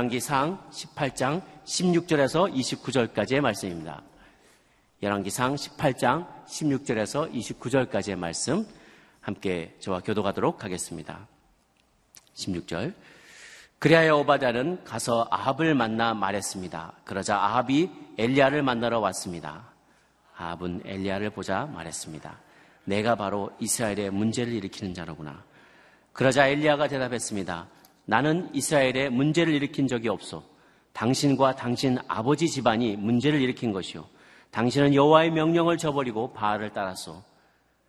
열왕기상 18장 16절에서 29절까지의 말씀입니다. 열왕기상 18장 16절에서 29절까지의 말씀 함께 저와 교도하도록 하겠습니다. 16절 그리하여 오바댜는 가서 아합을 만나 말했습니다. 그러자 아합이 엘리야를 만나러 왔습니다. 아합은 엘리야를 보자 말했습니다. 내가 바로 이스라엘의 문제를 일으키는 자로구나. 그러자 엘리야가 대답했습니다. 나는 이스라엘에 문제를 일으킨 적이 없어. 당신과 당신 아버지 집안이 문제를 일으킨 것이요. 당신은 여호와의 명령을 저버리고 바알을 따랐소.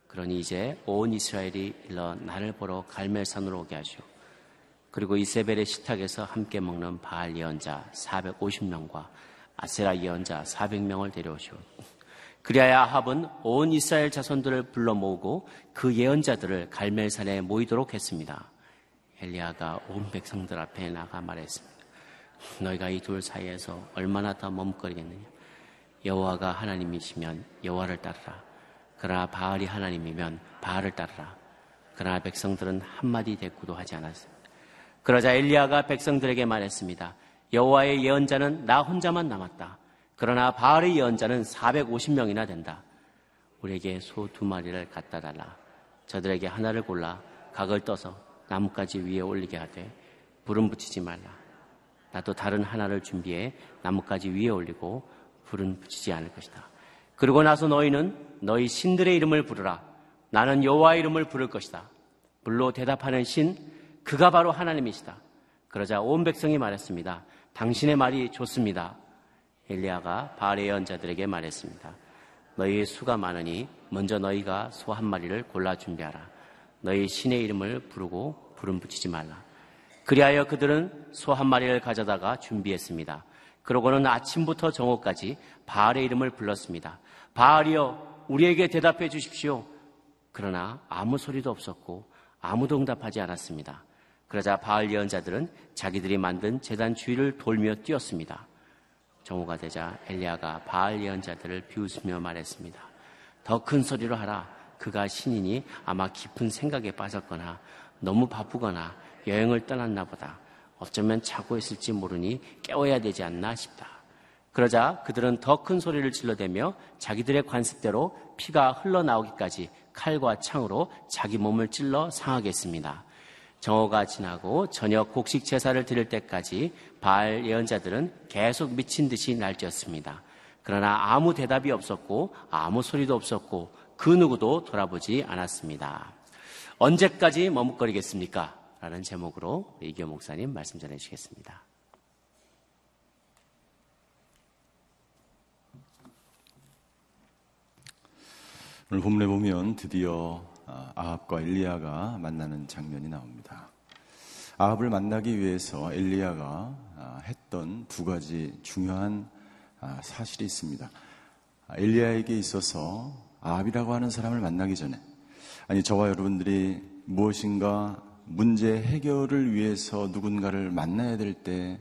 그러니 이제 온 이스라엘이 일러 나를 보러 갈멜산으로 오게 하시오. 그리고 이세벨의 식탁에서 함께 먹는 바알 예언자 450명과 아세라 예언자 400명을 데려오시오. 그리하여 아합은 온 이스라엘 자손들을 불러 모으고 그 예언자들을 갈멜산에 모이도록 했습니다. 엘리야가 온 백성들 앞에 나가 말했습니다. 너희가 이 둘 사이에서 얼마나 더 머뭇거리겠느냐? 여호와가 하나님이시면 여호와를 따르라. 그러나 바알이 하나님이면 바알을 따르라. 그러나 백성들은 한마디 대꾸도 하지 않았습니다. 그러자 엘리야가 백성들에게 말했습니다. 여호와의 예언자는 나 혼자만 남았다. 그러나 바알의 예언자는 450명이나 된다. 우리에게 소 두 마리를 갖다 달라. 저들에게 하나를 골라 각을 떠서 나뭇가지 위에 올리게 하되 불은 붙이지 말라. 나도 다른 하나를 준비해 나뭇가지 위에 올리고 불은 붙이지 않을 것이다. 그리고 나서 너희는 너희 신들의 이름을 부르라. 나는 여호와의 이름을 부를 것이다. 불로 대답하는 신 그가 바로 하나님이시다. 그러자 온 백성이 말했습니다. 당신의 말이 좋습니다. 엘리야가 바알의 연자들에게 말했습니다. 너희의 수가 많으니 먼저 너희가 소 한 마리를 골라 준비하라. 너희 신의 이름을 부르고 불은 붙이지 말라. 그리하여 그들은 소 한 마리를 가져다가 준비했습니다. 그러고는 아침부터 정오까지 바알의 이름을 불렀습니다. 바알이여 우리에게 대답해 주십시오. 그러나 아무 소리도 없었고 아무도 응답하지 않았습니다. 그러자 바알 예언자들은 자기들이 만든 재단 주위를 돌며 뛰었습니다. 정오가 되자 엘리야가 바알 예언자들을 비웃으며 말했습니다. 더 큰 소리로 하라. 그가 신이니 아마 깊은 생각에 빠졌거나 너무 바쁘거나 여행을 떠났나 보다. 어쩌면 자고 있을지 모르니 깨워야 되지 않나 싶다. 그러자 그들은 더 큰 소리를 질러대며 자기들의 관습대로 피가 흘러나오기까지 칼과 창으로 자기 몸을 찔러 상하게 했습니다. 정오가 지나고 저녁 곡식 제사를 드릴 때까지 바알 예언자들은 계속 미친 듯이 날뛰었습니다. 그러나 아무 대답이 없었고 아무 소리도 없었고 그 누구도 돌아보지 않았습니다. 언제까지 머뭇거리겠습니까? 라는 제목으로 이교 목사님 말씀 전해 주시겠습니다. 오늘 본문에 보면 드디어 아, 아합과 엘리야가 만나는 장면이 나옵니다. 아합을 만나기 위해서 엘리야가 아, 했던 두 가지 중요한 아, 사실이 있습니다. 엘리야에게 있어서 아합이라고 하는 사람을 만나기 전에 아니 저와 여러분들이 무엇인가 문제 해결을 위해서 누군가를 만나야 될 때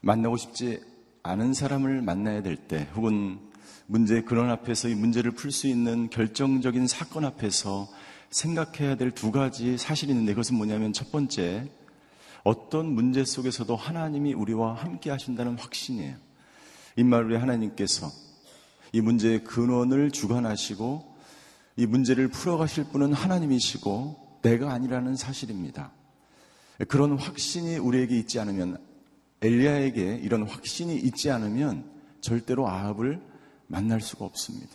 만나고 싶지 않은 사람을 만나야 될 때 혹은 문제의 근원 앞에서 이 문제를 풀 수 있는 결정적인 사건 앞에서 생각해야 될 두 가지 사실이 있는데 그것은 뭐냐면 첫 번째, 어떤 문제 속에서도 하나님이 우리와 함께 하신다는 확신이에요. 임마루의 하나님께서 이 문제의 근원을 주관하시고 이 문제를 풀어가실 분은 하나님이시고 내가 아니라는 사실입니다. 그런 확신이 우리에게 있지 않으면 엘리야에게 이런 확신이 있지 않으면 절대로 아합을 만날 수가 없습니다.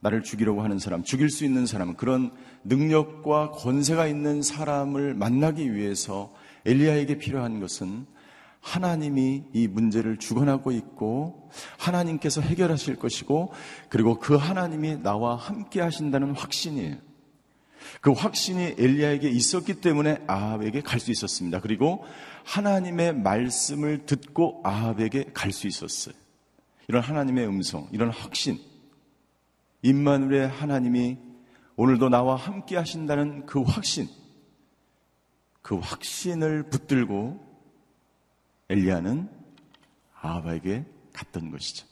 나를 죽이려고 하는 사람, 죽일 수 있는 사람, 그런 능력과 권세가 있는 사람을 만나기 위해서 엘리야에게 필요한 것은 하나님이 이 문제를 주관하고 있고 하나님께서 해결하실 것이고 그리고 그 하나님이 나와 함께 하신다는 확신이에요. 그 확신이 엘리야에게 있었기 때문에 아합에게 갈 수 있었습니다. 그리고 하나님의 말씀을 듣고 아합에게 갈 수 있었어요. 이런 하나님의 음성, 이런 확신, 임마누의 하나님이 오늘도 나와 함께 하신다는 그 확신, 그 확신을 붙들고 엘리야는 아하바에게 갔던 것이죠.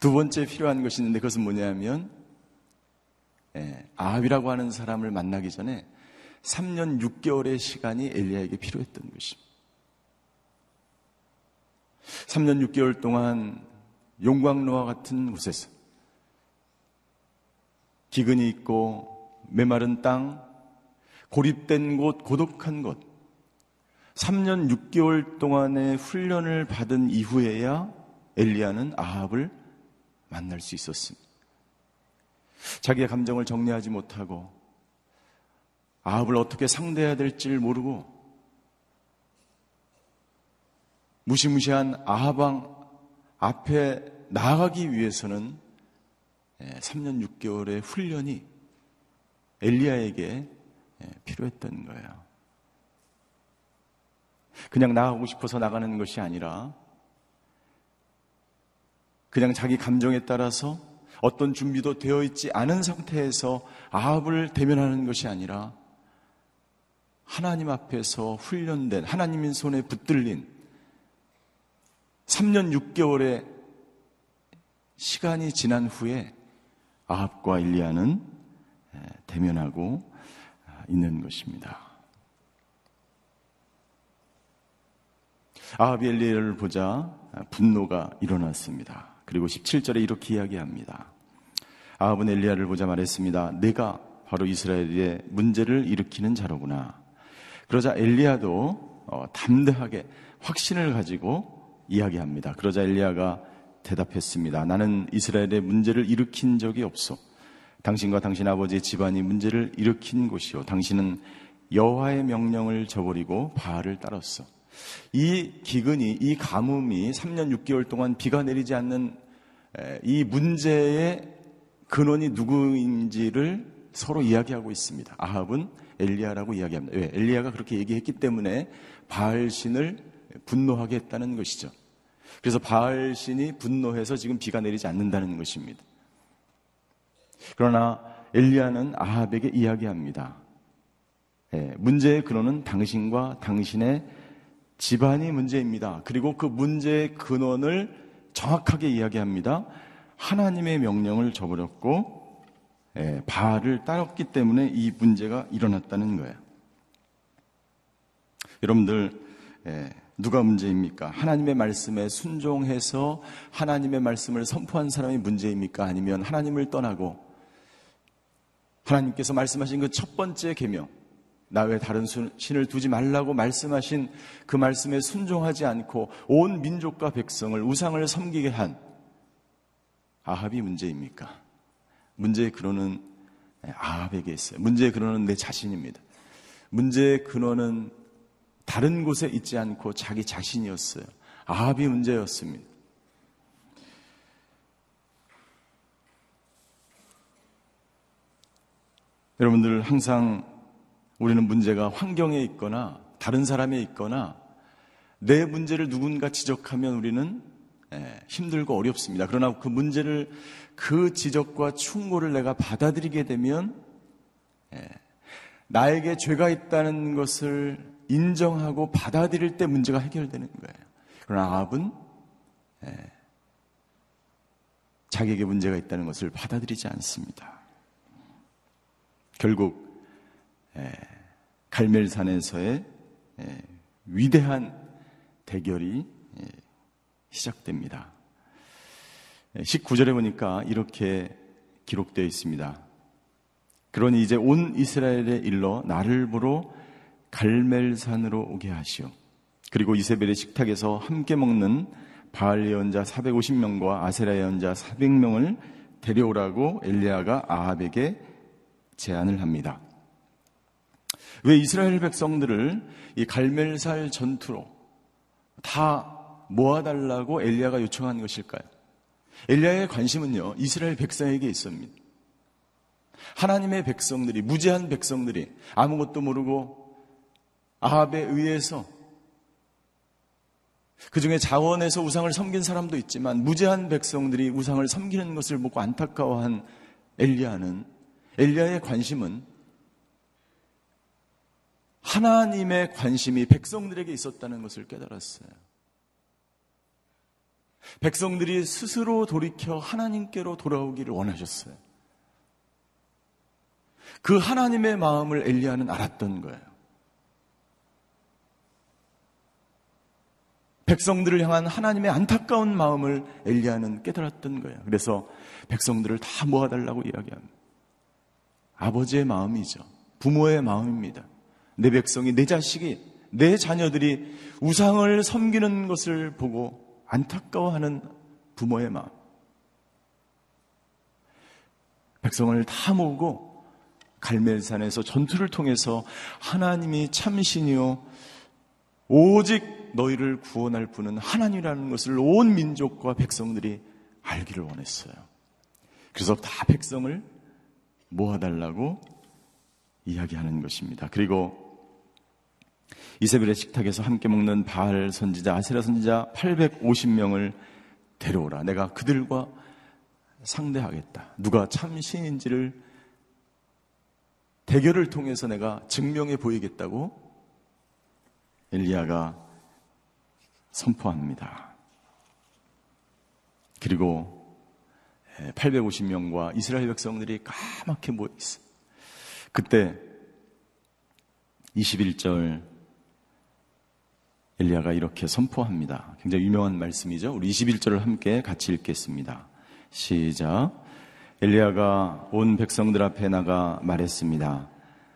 두 번째 필요한 것이 있는데 그것은 뭐냐면 예, 아합이라고 하는 사람을 만나기 전에 3년 6개월의 시간이 엘리야에게 필요했던 것입니다. 3년 6개월 동안 용광로와 같은 곳에서 기근이 있고 메마른 땅, 고립된 곳, 고독한 곳, 3년 6개월 동안의 훈련을 받은 이후에야 엘리야는 아합을 만날 수 있었습니다. 자기의 감정을 정리하지 못하고 아합을 어떻게 상대해야 될지를 모르고 무시무시한 아합왕 앞에 나아가기 위해서는 3년 예, 6개월의 훈련이 엘리야에게 예, 필요했던 거예요. 그냥 나가고 싶어서 나가는 것이 아니라 그냥 자기 감정에 따라서 어떤 준비도 되어 있지 않은 상태에서 아합을 대면하는 것이 아니라 하나님 앞에서 훈련된 하나님인 손에 붙들린 3년 6개월의 시간이 지난 후에 아합과 일리아는 대면하고 아, 있는 것입니다. 엘리야를 보자 분노가 일어났습니다. 그리고 17절에 이렇게 이야기합니다. 아합은 엘리야를 보자 말했습니다. 내가 바로 이스라엘의 문제를 일으키는 자로구나. 그러자 엘리야도 어, 담대하게 확신을 가지고 이야기합니다. 그러자 엘리야가 대답했습니다. 나는 이스라엘의 문제를 일으킨 적이 없어. 당신과 당신 아버지의 집안이 문제를 일으킨 곳이요. 당신은 여호와의 명령을 저버리고 바알을 따랐어. 이 기근이, 이 가뭄이 3년 6개월 동안 비가 내리지 않는 이 문제의 근원이 누구인지를 서로 이야기하고 있습니다. 아합은 엘리야라고 이야기합니다. 왜? 엘리야가 그렇게 얘기했기 때문에 바알 신을 분노하게 했다는 것이죠. 그래서 바알 신이 분노해서 지금 비가 내리지 않는다는 것입니다. 그러나 엘리야는 아합에게 이야기합니다. 예, 문제의 근원은 당신과 당신의 집안이 문제입니다. 그리고 그 문제의 근원을 정확하게 이야기합니다. 하나님의 명령을 저버렸고 예, 바알을 따랐기 때문에 이 문제가 일어났다는 거예요. 여러분들 예, 누가 문제입니까? 하나님의 말씀에 순종해서 하나님의 말씀을 선포한 사람이 문제입니까? 아니면 하나님을 떠나고 하나님께서 말씀하신 그 첫 번째 계명 나 외 다른 신을 두지 말라고 말씀하신 그 말씀에 순종하지 않고 온 민족과 백성을 우상을 섬기게 한 아합이 문제입니까? 문제의 근원은 아합에게 있어요. 문제의 근원은 내 자신입니다. 문제의 근원은 다른 곳에 있지 않고 자기 자신이었어요. 아합이 문제였습니다. 여러분들 항상 우리는 문제가 환경에 있거나 다른 사람에 있거나 내 문제를 누군가 지적하면 우리는 예, 힘들고 어렵습니다. 그러나 그 문제를 그 지적과 충고를 내가 받아들이게 되면 예, 나에게 죄가 있다는 것을 인정하고 받아들일 때 문제가 해결되는 거예요. 그러나 아합은 예, 자기에게 문제가 있다는 것을 받아들이지 않습니다. 결국 예, 갈멜산에서의 예, 위대한 대결이 예, 시작됩니다. 19절에 보니까 이렇게 기록되어 있습니다. 그러니 이제 온 이스라엘에 일러 나를 보러 갈멜산으로 오게 하시오. 그리고 이세벨의 식탁에서 함께 먹는 바알 예언자 450명과 아세라 예언자 400명을 데려오라고 엘리야가 아합에게 제안을 합니다. 왜 이스라엘 백성들을 이 갈멜살 전투로 다 모아달라고 엘리야가 요청한 것일까요? 엘리야의 관심은요 이스라엘 백성에게 있습니다. 하나님의 백성들이 무지한 백성들이 아무것도 모르고 아합에 의해서 그 중에 자원에서 우상을 섬긴 사람도 있지만 무죄한 백성들이 우상을 섬기는 것을 보고 안타까워한 엘리야는 엘리야의 관심은 하나님의 관심이 백성들에게 있었다는 것을 깨달았어요. 백성들이 스스로 돌이켜 하나님께로 돌아오기를 원하셨어요. 그 하나님의 마음을 엘리야는 알았던 거예요. 백성들을 향한 하나님의 안타까운 마음을 엘리야는 깨달았던 거예요. 그래서 백성들을 다 모아달라고 이야기합니다. 아버지의 마음이죠. 부모의 마음입니다. 내 백성이, 내 자식이, 내 자녀들이 우상을 섬기는 것을 보고 안타까워하는 부모의 마음. 백성을 다 모으고 갈멜산에서 전투를 통해서 하나님이 참신이요 오직 너희를 구원할 분은 하나님이라는 것을 온 민족과 백성들이 알기를 원했어요. 그래서 다 백성을 모아달라고 이야기하는 것입니다. 그리고 이세벨의 식탁에서 함께 먹는 바알 선지자, 아세라 선지자 850명을 데려오라. 내가 그들과 상대하겠다. 누가 참 신인지를 대결을 통해서 내가 증명해 보이겠다고 엘리야가 선포합니다. 그리고 850명과 이스라엘 백성들이 까맣게 모여 있어. 그때 21절 엘리야가 이렇게 선포합니다. 굉장히 유명한 말씀이죠. 우리 21절을 함께 같이 읽겠습니다. 시작. 엘리야가 온 백성들 앞에 나가 말했습니다.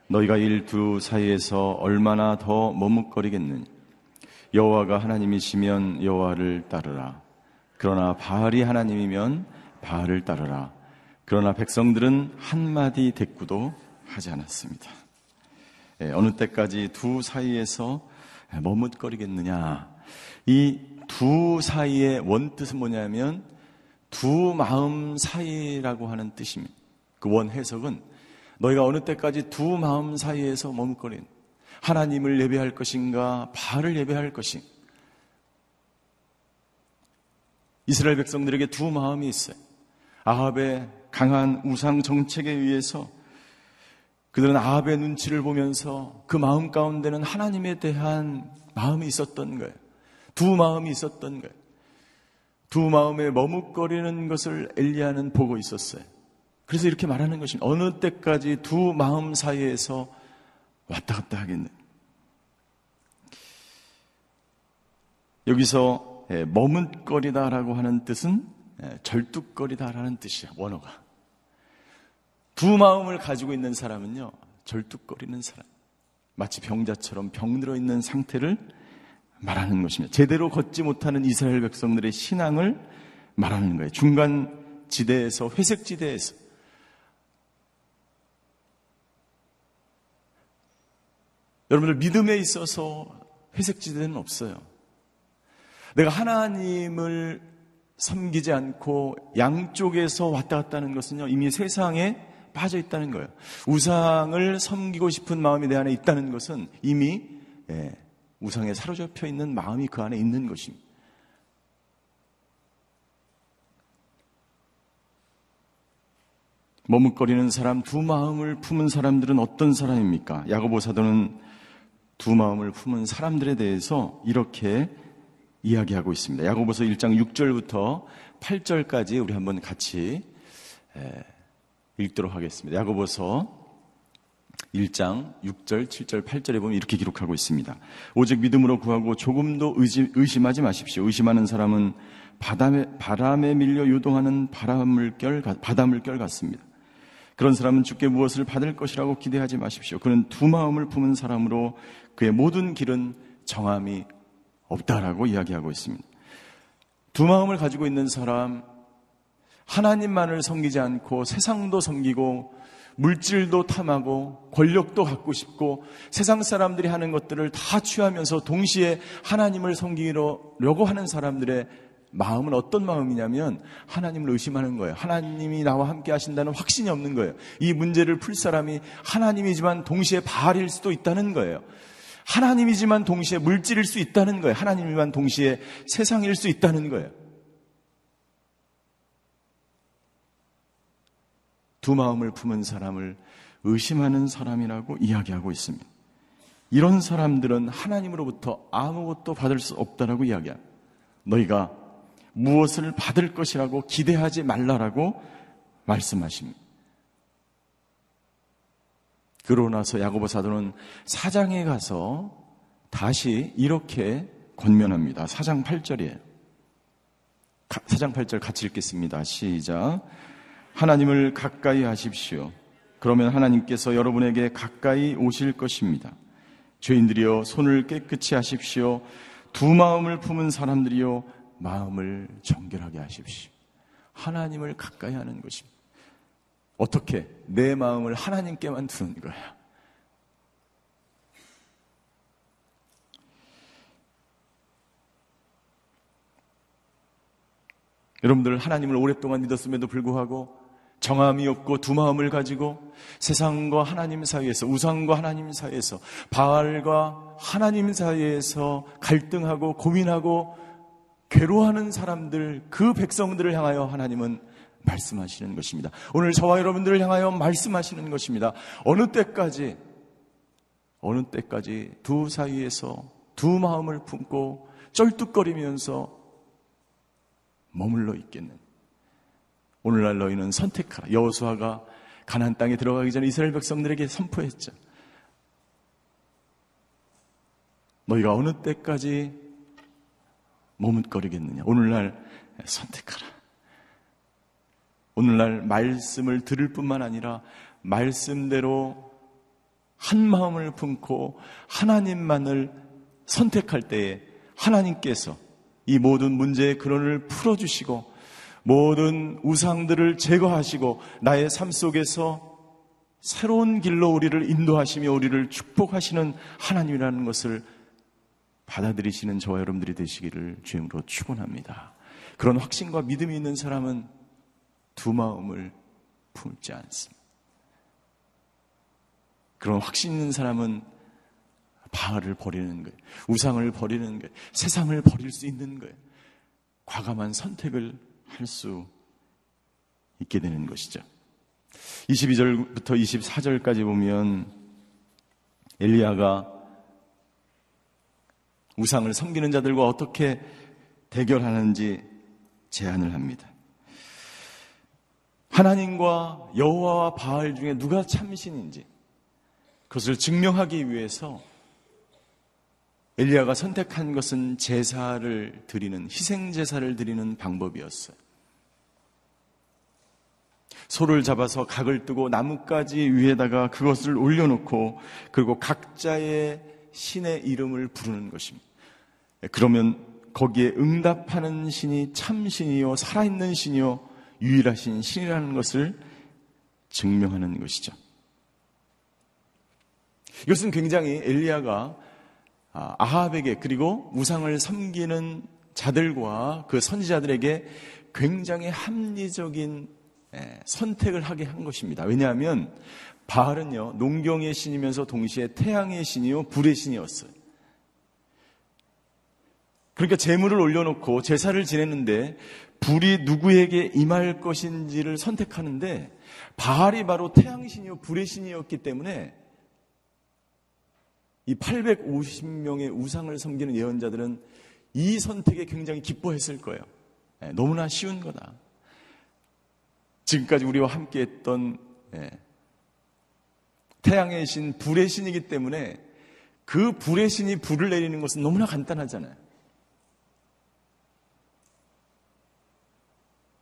너희가 일두 사이에서 얼마나 더 머뭇거리겠느냐? 여호와가 하나님이시면 여호와를 따르라. 그러나 바알이 하나님이면 바알을 따르라. 그러나 백성들은 한마디 대꾸도 하지 않았습니다. 예, 어느 때까지 두 사이에서 머뭇거리겠느냐. 이 두 사이의 원뜻은 뭐냐면 두 마음 사이라고 하는 뜻입니다. 그 원 해석은 너희가 어느 때까지 두 마음 사이에서 머뭇거린 하나님을 예배할 것인가 바알을 예배할 것인가 이스라엘 백성들에게 두 마음이 있어요. 아합의 강한 우상 정책에 의해서 그들은 아합의 눈치를 보면서 그 마음 가운데는 하나님에 대한 마음이 있었던 거예요. 두 마음이 있었던 거예요. 두 마음에 머뭇거리는 것을 엘리야는 보고 있었어요. 그래서 이렇게 말하는 것입니다. 어느 때까지 두 마음 사이에서 왔다 갔다 하겠네. 여기서 예, 머뭇거리다라고 하는 뜻은 예, 절뚝거리다라는 뜻이야, 원어가. 두 마음을 가지고 있는 사람은요, 절뚝거리는 사람. 마치 병자처럼 병들어 있는 상태를 말하는 것입니다. 제대로 걷지 못하는 이스라엘 백성들의 신앙을 말하는 거예요. 중간 지대에서, 회색 지대에서. 여러분들 믿음에 있어서 회색 지대는 없어요. 내가 하나님을 섬기지 않고 양쪽에서 왔다 갔다 하는 것은요, 이미 세상에 빠져 있다는 거예요. 우상을 섬기고 싶은 마음이 내 안에 있다는 것은 이미 예, 우상에 사로잡혀 있는 마음이 그 안에 있는 것입니다. 머뭇거리는 사람, 두 마음을 품은 사람들은 어떤 사람입니까? 야고보 사도는 두 마음을 품은 사람들에 대해서 이렇게 이야기하고 있습니다. 야고보서 1장 6절부터 8절까지 우리 한번 같이 읽도록 하겠습니다. 야고보서 1장 6절, 7절, 8절에 보면 이렇게 기록하고 있습니다. 오직 믿음으로 구하고 조금도 의심, 하지 마십시오. 의심하는 사람은 바람에, 바람에 밀려 요동하는 바람물결, 바다물결 같습니다. 그런 사람은 주께 무엇을 받을 것이라고 기대하지 마십시오. 그는 두 마음을 품은 사람으로 그의 모든 길은 정함이 없다라고 이야기하고 있습니다. 두 마음을 가지고 있는 사람, 하나님만을 섬기지 않고 세상도 섬기고 물질도 탐하고 권력도 갖고 싶고 세상 사람들이 하는 것들을 다 취하면서 동시에 하나님을 섬기려고 하는 사람들의 마음은 어떤 마음이냐면 하나님을 의심하는 거예요. 하나님이 나와 함께 하신다는 확신이 없는 거예요. 이 문제를 풀 사람이 하나님이지만 동시에 바알일 수도 있다는 거예요. 하나님이지만 동시에 물질일 수 있다는 거예요. 하나님이만 동시에 세상일 수 있다는 거예요. 두 마음을 품은 사람을 의심하는 사람이라고 이야기하고 있습니다. 이런 사람들은 하나님으로부터 아무것도 받을 수 없다라고 이야기합니다. 너희가 무엇을 받을 것이라고 기대하지 말라라고 말씀하십니다. 그러고 나서 야고보 사도는 사장에 가서 다시 이렇게 권면합니다. 4장 8절이에요. 4장 8절 같이 읽겠습니다. 시작. 하나님을 가까이 하십시오. 그러면 하나님께서 여러분에게 가까이 오실 것입니다. 죄인들이여 손을 깨끗이 하십시오. 두 마음을 품은 사람들이여 마음을 정결하게 하십시오. 하나님을 가까이 하는 것입니다. 어떻게 내 마음을 하나님께만 두는 거야. 여러분들 하나님을 오랫동안 믿었음에도 불구하고 정함이 없고 두 마음을 가지고 세상과 하나님 사이에서 우상과 하나님 사이에서 바알과 하나님 사이에서 갈등하고 고민하고 괴로워하는 사람들 그 백성들을 향하여 하나님은 말씀하시는 것입니다. 오늘 저와 여러분들을 향하여 말씀하시는 것입니다. 어느 때까지 어느 때까지 두 사이에서 두 마음을 품고 쩔뚝거리면서 머물러 있겠는. 오늘날 너희는 선택하라. 여호수아가 가나안 땅에 들어가기 전에 이스라엘 백성들에게 선포했죠. 너희가 어느 때까지 머뭇거리겠느냐? 오늘날 선택하라. 오늘날 말씀을 들을 뿐만 아니라 말씀대로 한 마음을 품고 하나님만을 선택할 때에 하나님께서 이 모든 문제의 근원을 풀어주시고 모든 우상들을 제거하시고 나의 삶 속에서 새로운 길로 우리를 인도하시며 우리를 축복하시는 하나님이라는 것을 받아들이시는 저와 여러분들이 되시기를 주임으로 축원합니다. 그런 확신과 믿음이 있는 사람은 두 마음을 품지 않습니다. 그런 확신 있는 사람은 바알을 버리는 거예요. 우상을 버리는 거예요. 세상을 버릴 수 있는 거예요. 과감한 선택을 할 수 있게 되는 것이죠. 22절부터 24절까지 보면 엘리야가 우상을 섬기는 자들과 어떻게 대결하는지 제안을 합니다. 하나님과 여호와와 바알 중에 누가 참신인지 그것을 증명하기 위해서 엘리야가 선택한 것은 제사를 드리는 희생 제사를 드리는 방법이었어요. 소를 잡아서 각을 뜨고 나뭇가지 위에다가 그것을 올려놓고 그리고 각자의 신의 이름을 부르는 것입니다. 그러면 거기에 응답하는 신이 참 신이요 살아있는 신이요 유일하신 신이라는 것을 증명하는 것이죠. 이것은 굉장히 엘리야가 아, 아합에게 그리고 우상을 섬기는 자들과 그 선지자들에게 굉장히 합리적인 예, 선택을 하게 한 것입니다. 왜냐하면 바알은요 농경의 신이면서 동시에 태양의 신이요 불의 신이었어요. 그러니까 재물을 올려놓고 제사를 지냈는데 불이 누구에게 임할 것인지를 선택하는데 바알이 바로 태양신이요 불의 신이었기 때문에 이 850명의 우상을 섬기는 예언자들은 이 선택에 굉장히 기뻐했을 거예요. 네, 너무나 쉬운 거다. 지금까지 우리와 함께 했던 네, 태양의 신, 불의 신이기 때문에 그 불의 신이 불을 내리는 것은 너무나 간단하잖아요.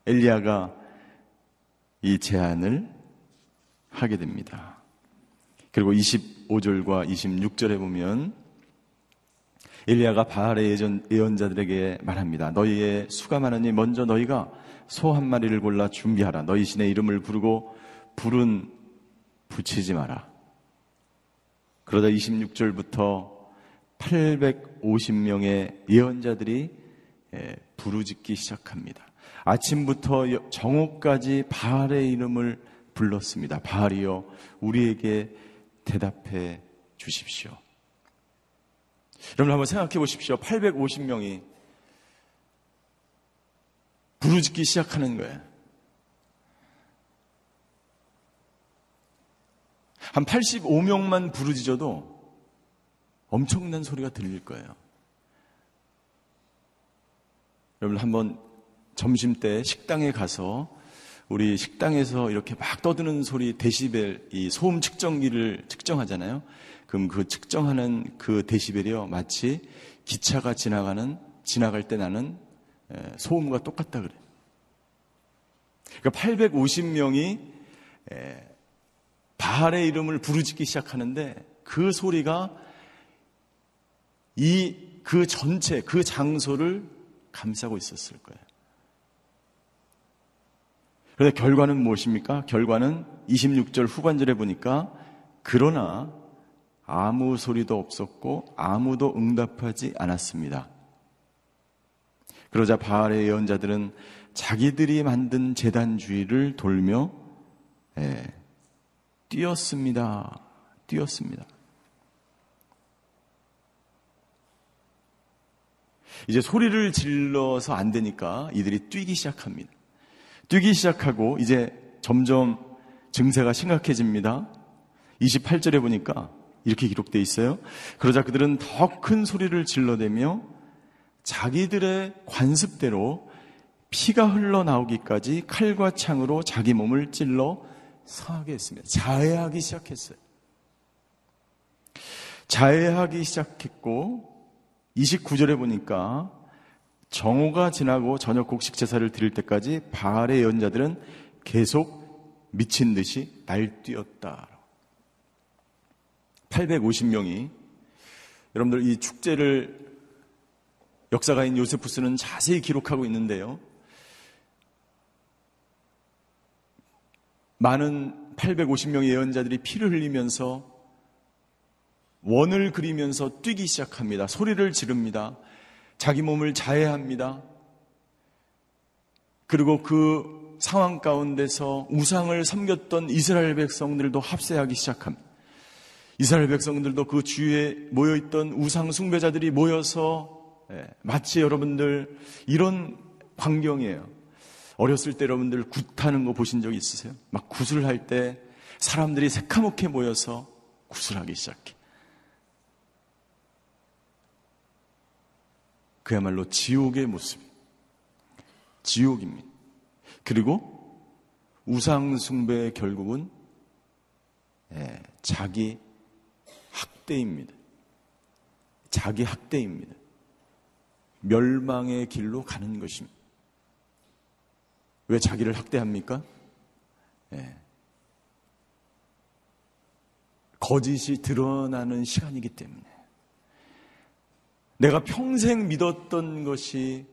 엘리야가 이 제안을 하게 됩니다. 그리고 25절과 26절에 보면 엘리야가 바알의 예언자들에게 말합니다. 너희의 수가 많으니 먼저 너희가 소 한 마리를 골라 준비하라. 너희 신의 이름을 부르고 불은 붙이지 마라. 그러다 26절부터 850명의 예언자들이 예, 부르짖기 시작합니다. 아침부터 정오까지 바알의 이름을 불렀습니다. 바알이여 우리에게 대답해 주십시오. 여러분 한번 생각해 보십시오. 850명이 부르짖기 시작하는 거예요. 한 85명만 부르짖어도 엄청난 소리가 들릴 거예요. 여러분 한번 점심 때 식당에 가서 우리 식당에서 이렇게 막 떠드는 소리 데시벨 이 소음 측정기를 측정하잖아요. 그럼 그 측정하는 그 데시벨이요 마치 기차가 지나가는 지나갈 때 나는 소음과 똑같다 그래. 그러니까 850명이 바알의 이름을 부르짖기 시작하는데 그 소리가 이 그 전체 그 장소를 감싸고 있었을 거예요. 그런데 결과는 무엇입니까? 결과는 26절 후반절에 보니까 그러나 아무 소리도 없었고 아무도 응답하지 않았습니다. 그러자 바알의 예언자들은 자기들이 만든 재단 주위를 돌며 예, 뛰었습니다. 뛰었습니다. 이제 소리를 질러서 안 되니까 이들이 뛰기 시작합니다. 뛰기 시작하고 이제 점점 증세가 심각해집니다. 28절에 보니까 이렇게 기록되어 있어요. 그러자 그들은 더 큰 소리를 질러대며 자기들의 관습대로 피가 흘러나오기까지 칼과 창으로 자기 몸을 찔러 상하게 했습니다. 자해하기 시작했어요. 자해하기 시작했고 29절에 보니까 정오가 지나고 저녁 곡식 제사를 드릴 때까지 바알의 연자들은 계속 미친 듯이 날뛰었다. 850명이 여러분들 이 축제를 역사가인 요세푸스는 자세히 기록하고 있는데요. 많은 850명의 예언자들이 피를 흘리면서 원을 그리면서 뛰기 시작합니다. 소리를 지릅니다. 자기 몸을 자해합니다. 그리고 그 상황 가운데서 우상을 섬겼던 이스라엘 백성들도 합세하기 시작합니다. 이스라엘 백성들도 그 주위에 모여있던 우상 숭배자들이 모여서 예, 마치 여러분들 이런 광경이에요. 어렸을 때 여러분들 굿하는 거 보신 적 있으세요? 막 굿을 할 때 사람들이 새카맣게 모여서 굿을 하기 시작해. 그야말로 지옥의 모습. 지옥입니다. 그리고 우상숭배의 결국은 예, 자기 학대입니다. 자기 학대입니다. 멸망의 길로 가는 것입니다. 왜 자기를 학대합니까? 예. 거짓이 드러나는 시간이기 때문에. 내가 평생 믿었던 것이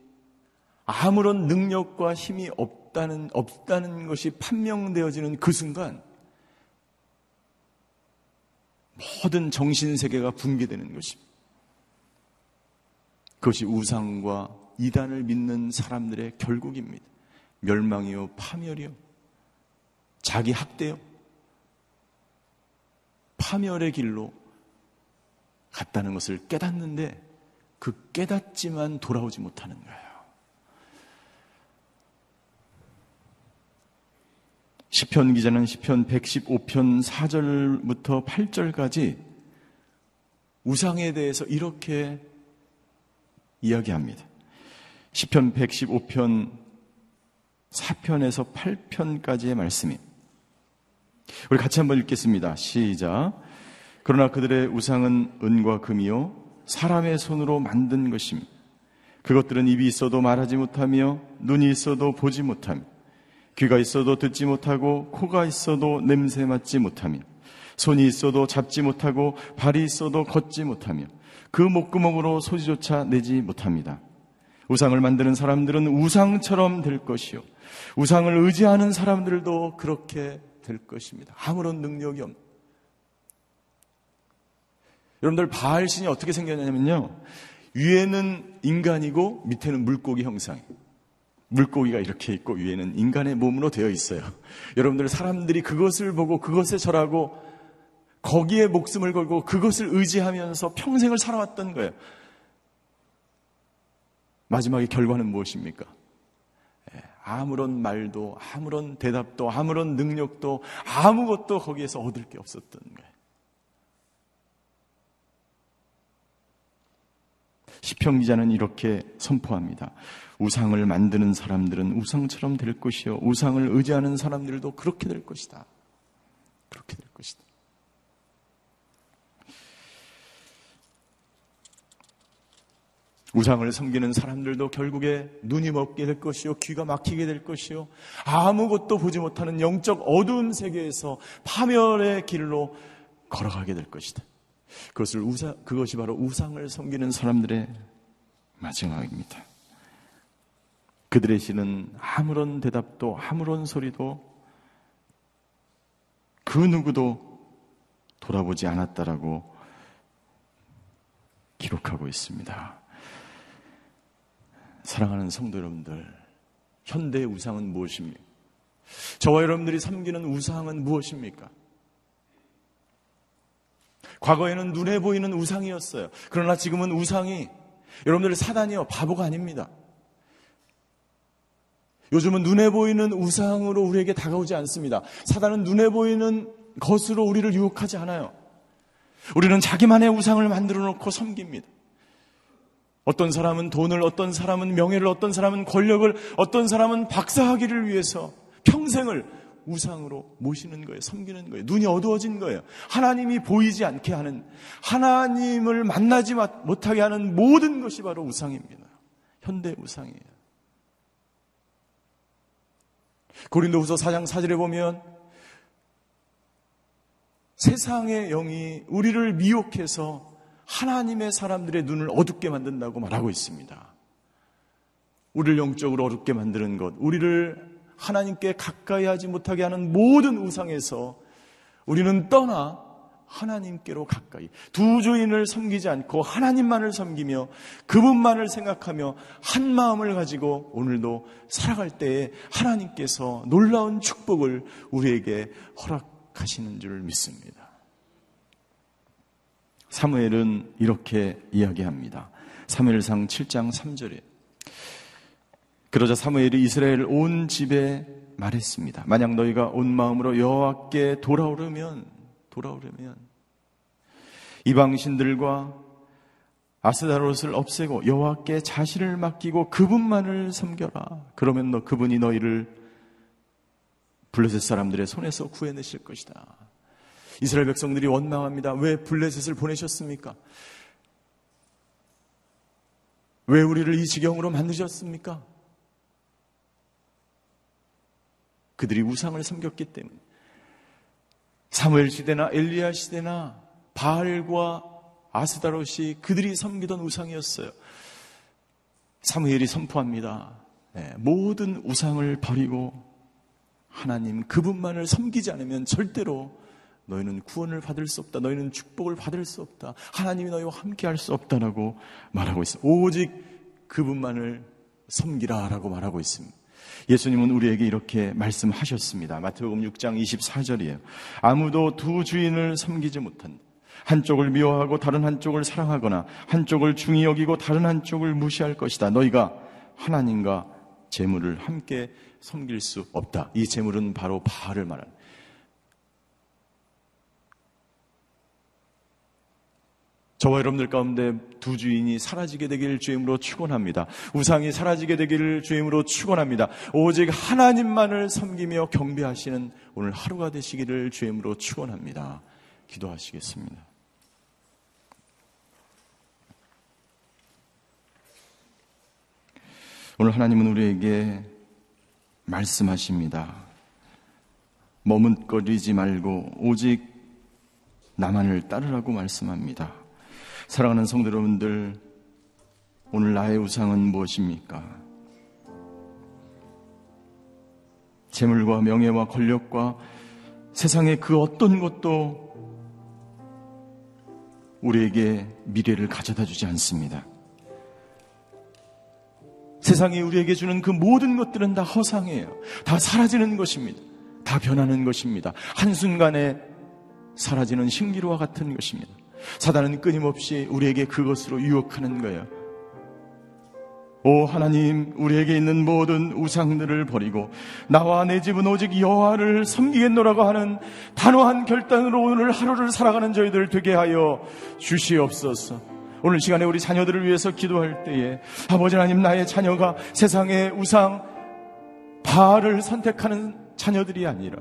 아무런 능력과 힘이 없다는, 없다는 것이 판명되어지는 그 순간 모든 정신세계가 붕괴되는 것입니다. 그것이 우상과 이단을 믿는 사람들의 결국입니다. 멸망이요, 파멸이요, 자기 학대요, 파멸의 길로 갔다는 것을 깨닫는데 그 깨닫지만 돌아오지 못하는 거예요. 시편 기자는 시편 115편 4절부터 8절까지 우상에 대해서 이렇게 이야기합니다. 시편 115편 4편에서 8편까지의 말씀이 우리 같이 한번 읽겠습니다. 시작. 그러나 그들의 우상은 은과 금이요 사람의 손으로 만든 것임. 그것들은 입이 있어도 말하지 못하며 눈이 있어도 보지 못하며 귀가 있어도 듣지 못하고 코가 있어도 냄새 맡지 못하며 손이 있어도 잡지 못하고 발이 있어도 걷지 못하며 그 목구멍으로 소리조차 내지 못합니다. 우상을 만드는 사람들은 우상처럼 될 것이요. 우상을 의지하는 사람들도 그렇게 될 것입니다. 아무런 능력이 없는. 여러분들 바알 신이 어떻게 생겼냐면요. 위에는 인간이고 밑에는 물고기 형상. 물고기가 이렇게 있고 위에는 인간의 몸으로 되어 있어요. 여러분들 사람들이 그것을 보고 그것에 절하고 거기에 목숨을 걸고 그것을 의지하면서 평생을 살아왔던 거예요. 마지막에 결과는 무엇입니까? 예, 아무런 말도, 아무런 대답도, 아무런 능력도, 아무것도 거기에서 얻을 게 없었던 거예요. 시편 기자는 이렇게 선포합니다. 우상을 만드는 사람들은 우상처럼 될 것이요. 우상을 의지하는 사람들도 그렇게 될 것이다. 그렇게 될 것이다. 우상을 섬기는 사람들도 결국에 눈이 먹게 될 것이요, 귀가 막히게 될 것이요, 아무것도 보지 못하는 영적 어두운 세계에서 파멸의 길로 걸어가게 될 것이다. 그것을 우상, 그것이 바로 우상을 섬기는 사람들의 마지막입니다. 그들의 시는 아무런 대답도 아무런 소리도 그 누구도 돌아보지 않았다라고 기록하고 있습니다. 사랑하는 성도 여러분들, 현대의 우상은 무엇입니까? 저와 여러분들이 섬기는 우상은 무엇입니까? 과거에는 눈에 보이는 우상이었어요. 그러나 지금은 우상이 여러분들 사단이요 바보가 아닙니다. 요즘은 눈에 보이는 우상으로 우리에게 다가오지 않습니다. 사단은 눈에 보이는 것으로 우리를 유혹하지 않아요. 우리는 자기만의 우상을 만들어 놓고 섬깁니다. 어떤 사람은 돈을, 어떤 사람은 명예를, 어떤 사람은 권력을, 어떤 사람은 박사하기를 위해서 평생을 우상으로 모시는 거예요. 섬기는 거예요. 눈이 어두워진 거예요. 하나님이 보이지 않게 하는, 하나님을 만나지 못하게 하는 모든 것이 바로 우상입니다. 현대 우상이에요. 고린도후서 4장 4절에 보면 세상의 영이 우리를 미혹해서 하나님의 사람들의 눈을 어둡게 만든다고 말하고 있습니다. 우리를 영적으로 어둡게 만드는 것, 우리를 하나님께 가까이 하지 못하게 하는 모든 우상에서 우리는 떠나 하나님께로 가까이 두 주인을 섬기지 않고 하나님만을 섬기며 그분만을 생각하며 한 마음을 가지고 오늘도 살아갈 때에 하나님께서 놀라운 축복을 우리에게 허락하시는 줄 믿습니다. 사무엘은 이렇게 이야기합니다. 사무엘상 7장 3절에 그러자 사무엘이 이스라엘 온 집에 말했습니다. 만약 너희가 온 마음으로 여호와께 돌아오려면 돌아오려면 이방 신들과 아스다롯을 없애고 여호와께 자신을 맡기고 그분만을 섬겨라. 그러면 너 그분이 너희를 블레셋 사람들의 손에서 구해내실 것이다. 이스라엘 백성들이 원망합니다. 왜 블레셋을 보내셨습니까? 왜 우리를 이 지경으로 만드셨습니까? 그들이 우상을 섬겼기 때문에. 사무엘 시대나 엘리야 시대나 바알과 아스다롯이 그들이 섬기던 우상이었어요. 사무엘이 선포합니다. 네, 모든 우상을 버리고 하나님 그분만을 섬기지 않으면 절대로 너희는 구원을 받을 수 없다. 너희는 축복을 받을 수 없다. 하나님이 너희와 함께 할 수 없다라고 말하고 있습니다. 오직 그분만을 섬기라라고 말하고 있습니다. 예수님은 우리에게 이렇게 말씀하셨습니다. 마태복음 6장 24절이에요. 아무도 두 주인을 섬기지 못한다. 한쪽을 미워하고 다른 한쪽을 사랑하거나 한쪽을 중히 여기고 다른 한쪽을 무시할 것이다. 너희가 하나님과 재물을 함께 섬길 수 없다. 이 재물은 바로 바알을 말하는 저와 여러분들 가운데 두 주인이 사라지게 되기를 주임으로 축원합니다. 우상이 사라지게 되기를 주임으로 축원합니다. 오직 하나님만을 섬기며 경배하시는 오늘 하루가 되시기를 주임으로 축원합니다. 기도하시겠습니다. 오늘 하나님은 우리에게 말씀하십니다. 머뭇거리지 말고 오직 나만을 따르라고 말씀합니다. 사랑하는 성도 여러분들, 오늘 나의 우상은 무엇입니까? 재물과 명예와 권력과 세상의 그 어떤 것도 우리에게 미래를 가져다 주지 않습니다. 세상이 우리에게 주는 그 모든 것들은 다 허상이에요. 다 사라지는 것입니다. 다 변하는 것입니다. 한순간에 사라지는 신기루와 같은 것입니다. 사단은 끊임없이 우리에게 그것으로 유혹하는 거예요. 오 하나님 우리에게 있는 모든 우상들을 버리고 나와 내 집은 오직 여호와를 섬기겠노라고 하는 단호한 결단으로 오늘 하루를 살아가는 저희들 되게 하여 주시옵소서. 오늘 시간에 우리 자녀들을 위해서 기도할 때에 아버지 하나님 나의 자녀가 세상의 우상 바알을 선택하는 자녀들이 아니라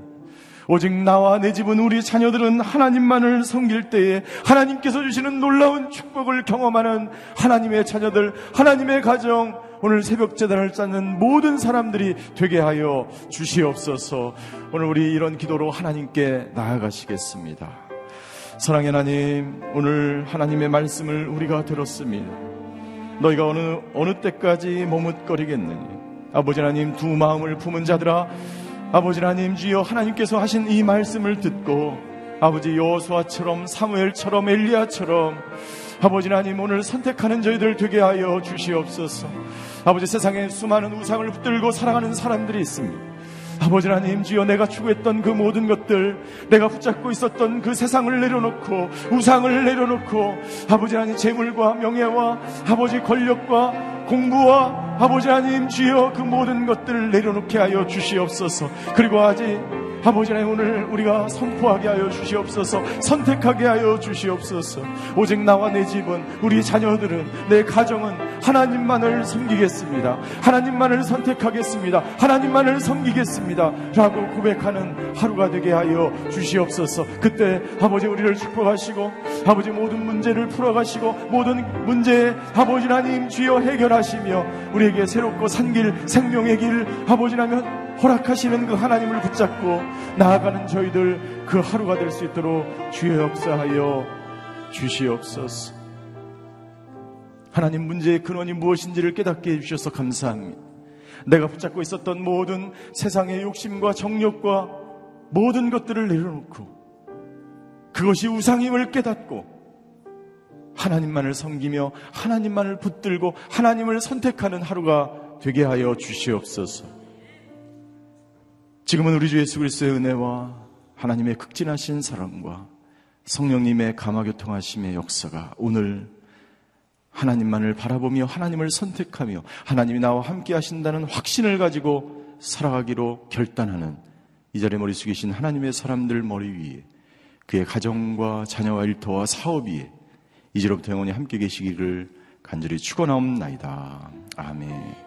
오직 나와 내 집은 우리 자녀들은 하나님만을 섬길 때에 하나님께서 주시는 놀라운 축복을 경험하는 하나님의 자녀들, 하나님의 가정, 오늘 새벽 재단을 쌓는 모든 사람들이 되게 하여 주시옵소서. 오늘 우리 이런 기도로 하나님께 나아가시겠습니다. 사랑의 하나님, 오늘 하나님의 말씀을 우리가 들었습니다. 너희가 어느 어느 때까지 머뭇거리겠느니 아버지 하나님 두 마음을 품은 자들아 아버지 하나님 주여 하나님께서 하신 이 말씀을 듣고 아버지 여호수아처럼 사무엘처럼 엘리야처럼 아버지 하나님 오늘 선택하는 저희들 되게 하여 주시옵소서. 아버지 세상에 수많은 우상을 붙들고 살아가는 사람들이 있습니다. 아버지 하나님 주여 내가 추구했던 그 모든 것들 내가 붙잡고 있었던 그 세상을 내려놓고 우상을 내려놓고 아버지 하나님 재물과 명예와 아버지 권력과 공부와 아버지 하나님 주여 그 모든 것들을 내려놓게 하여 주시옵소서. 그리고 아직 아버지 하나님 오늘 우리가 선포하게 하여 주시옵소서 선택하게 하여 주시옵소서. 오직 나와 내 집은 우리 자녀들은 내 가정은 하나님만을 섬기겠습니다. 하나님만을 선택하겠습니다. 하나님만을 섬기겠습니다. 라고 고백하는 하루가 되게 하여 주시옵소서. 그때 아버지 우리를 축복하시고 아버지 모든 문제를 풀어가시고 모든 문제에 아버지 하나님 주여 해결하시며 우리에게 새롭고 산길 생명의 길 아버지 하나님 허락하시는 그 하나님을 붙잡고 나아가는 저희들 그 하루가 될 수 있도록 주여 역사하여 주시옵소서. 하나님 문제의 근원이 무엇인지를 깨닫게 해주셔서 감사합니다. 내가 붙잡고 있었던 모든 세상의 욕심과 정욕과 모든 것들을 내려놓고 그것이 우상임을 깨닫고 하나님만을 섬기며 하나님만을 붙들고 하나님을 선택하는 하루가 되게 하여 주시옵소서. 지금은 우리 주 예수 그리스도의 은혜와 하나님의 극진하신 사랑과 성령님의 감화 교통하심의 역사가 오늘 하나님만을 바라보며 하나님을 선택하며 하나님이 나와 함께 하신다는 확신을 가지고 살아가기로 결단하는 이 자리에 머리 숙이신 하나님의 사람들 머리 위에 그의 가정과 자녀와 일터와 사업 위에 이제로부터 영원히 함께 계시기를 간절히 축원하옵나이다. 아멘.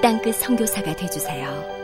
땅끝 성교사가 되주세요